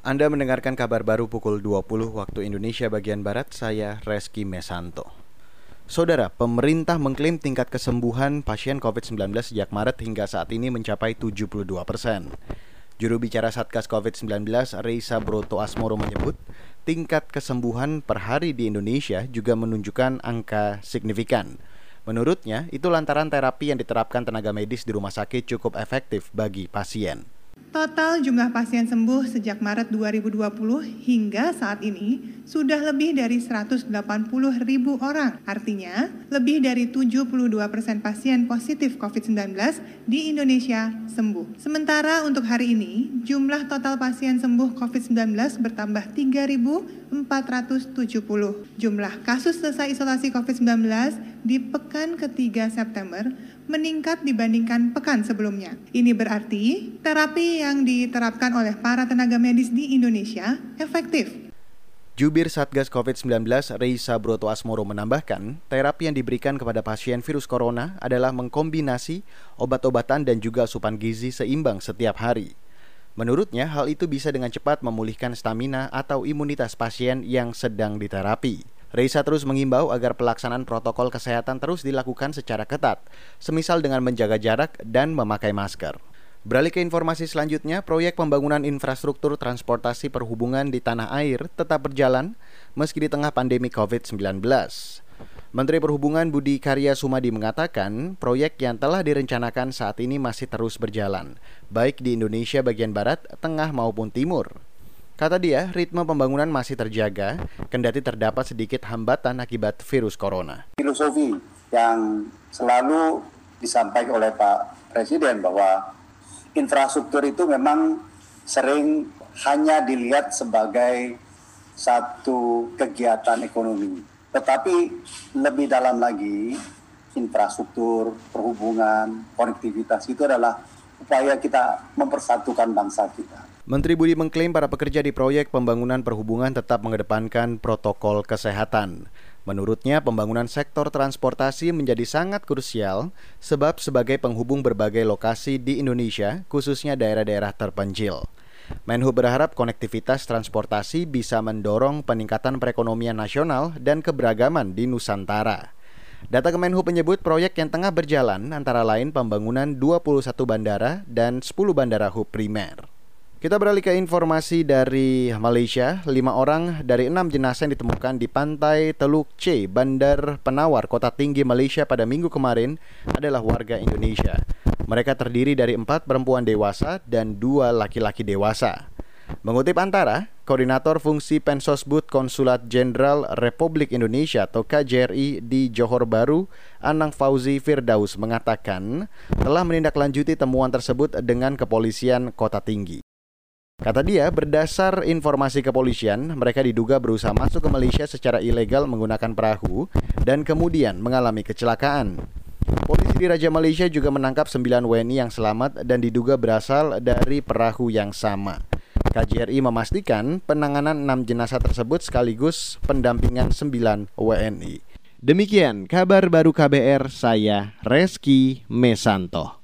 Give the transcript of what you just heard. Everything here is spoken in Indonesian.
Anda mendengarkan kabar baru pukul 20 waktu Indonesia bagian Barat, saya Reski Mesanto. Saudara, pemerintah mengklaim tingkat kesembuhan pasien COVID-19 sejak Maret hingga saat ini mencapai 72 persen. Juru bicara Satgas COVID-19, Reisa Broto Asmoro menyebut, tingkat kesembuhan per hari di Indonesia juga menunjukkan angka signifikan. Menurutnya, itu lantaran terapi yang diterapkan tenaga medis di rumah sakit cukup efektif bagi pasien. Total jumlah pasien sembuh sejak Maret 2020 hingga saat ini sudah lebih dari 180 ribu orang. Artinya, lebih dari 72 persen pasien positif COVID-19 di Indonesia sembuh. Sementara untuk hari ini, jumlah total pasien sembuh COVID-19 bertambah 3.470. Jumlah kasus selesai isolasi COVID-19 di pekan ketiga September meningkat dibandingkan pekan sebelumnya. Ini berarti terapi yang diterapkan oleh para tenaga medis di Indonesia efektif. Jubir Satgas COVID-19 Reisa Broto Asmoro menambahkan, terapi yang diberikan kepada pasien virus corona adalah mengkombinasi obat-obatan dan juga asupan gizi seimbang setiap hari. Menurutnya, hal itu bisa dengan cepat memulihkan stamina atau imunitas pasien yang sedang diterapi. Reisa terus mengimbau agar pelaksanaan protokol kesehatan terus dilakukan secara ketat, semisal dengan menjaga jarak dan memakai masker. Beralih ke informasi selanjutnya, proyek pembangunan infrastruktur transportasi perhubungan di tanah air tetap berjalan meski di tengah pandemi COVID-19. Menteri Perhubungan Budi Karya Sumadi mengatakan, proyek yang telah direncanakan saat ini masih terus berjalan, baik di Indonesia bagian barat, tengah maupun timur. Kata dia, ritme pembangunan masih terjaga, kendati terdapat sedikit hambatan akibat virus corona. Filosofi yang selalu disampaikan oleh Pak Presiden bahwa infrastruktur itu memang sering hanya dilihat sebagai satu kegiatan ekonomi. Tetapi lebih dalam lagi, infrastruktur, perhubungan, konektivitas itu adalah upaya kita mempersatukan bangsa kita. Menteri Budi mengklaim para pekerja di proyek pembangunan perhubungan tetap mengedepankan protokol kesehatan. Menurutnya, pembangunan sektor transportasi menjadi sangat krusial sebab sebagai penghubung berbagai lokasi di Indonesia, khususnya daerah-daerah terpencil. Menhub berharap konektivitas transportasi bisa mendorong peningkatan perekonomian nasional dan keberagaman di Nusantara. Data Kemenhub menyebut proyek yang tengah berjalan antara lain pembangunan 21 bandara dan 10 bandara hub primer. Kita beralih ke informasi dari Malaysia. Lima orang dari enam jenazah yang ditemukan di pantai Teluk C, Bandar Penawar, Kota Tinggi Malaysia pada minggu kemarin adalah warga Indonesia. Mereka terdiri dari empat perempuan dewasa dan dua laki-laki dewasa. Mengutip Antara, Koordinator Fungsi Pensosbud Konsulat Jenderal Republik Indonesia atau KJRI di Johor Baru, Anang Fauzi Firdaus mengatakan telah menindaklanjuti temuan tersebut dengan kepolisian Kota Tinggi. Kata dia, berdasar informasi kepolisian, mereka diduga berusaha masuk ke Malaysia secara ilegal menggunakan perahu dan kemudian mengalami kecelakaan. Polisi di Raja Malaysia juga menangkap 9 WNI yang selamat dan diduga berasal dari perahu yang sama. KJRI memastikan penanganan 6 jenazah tersebut sekaligus pendampingan 9 WNI. Demikian kabar baru KBR, saya Reski Mesanto.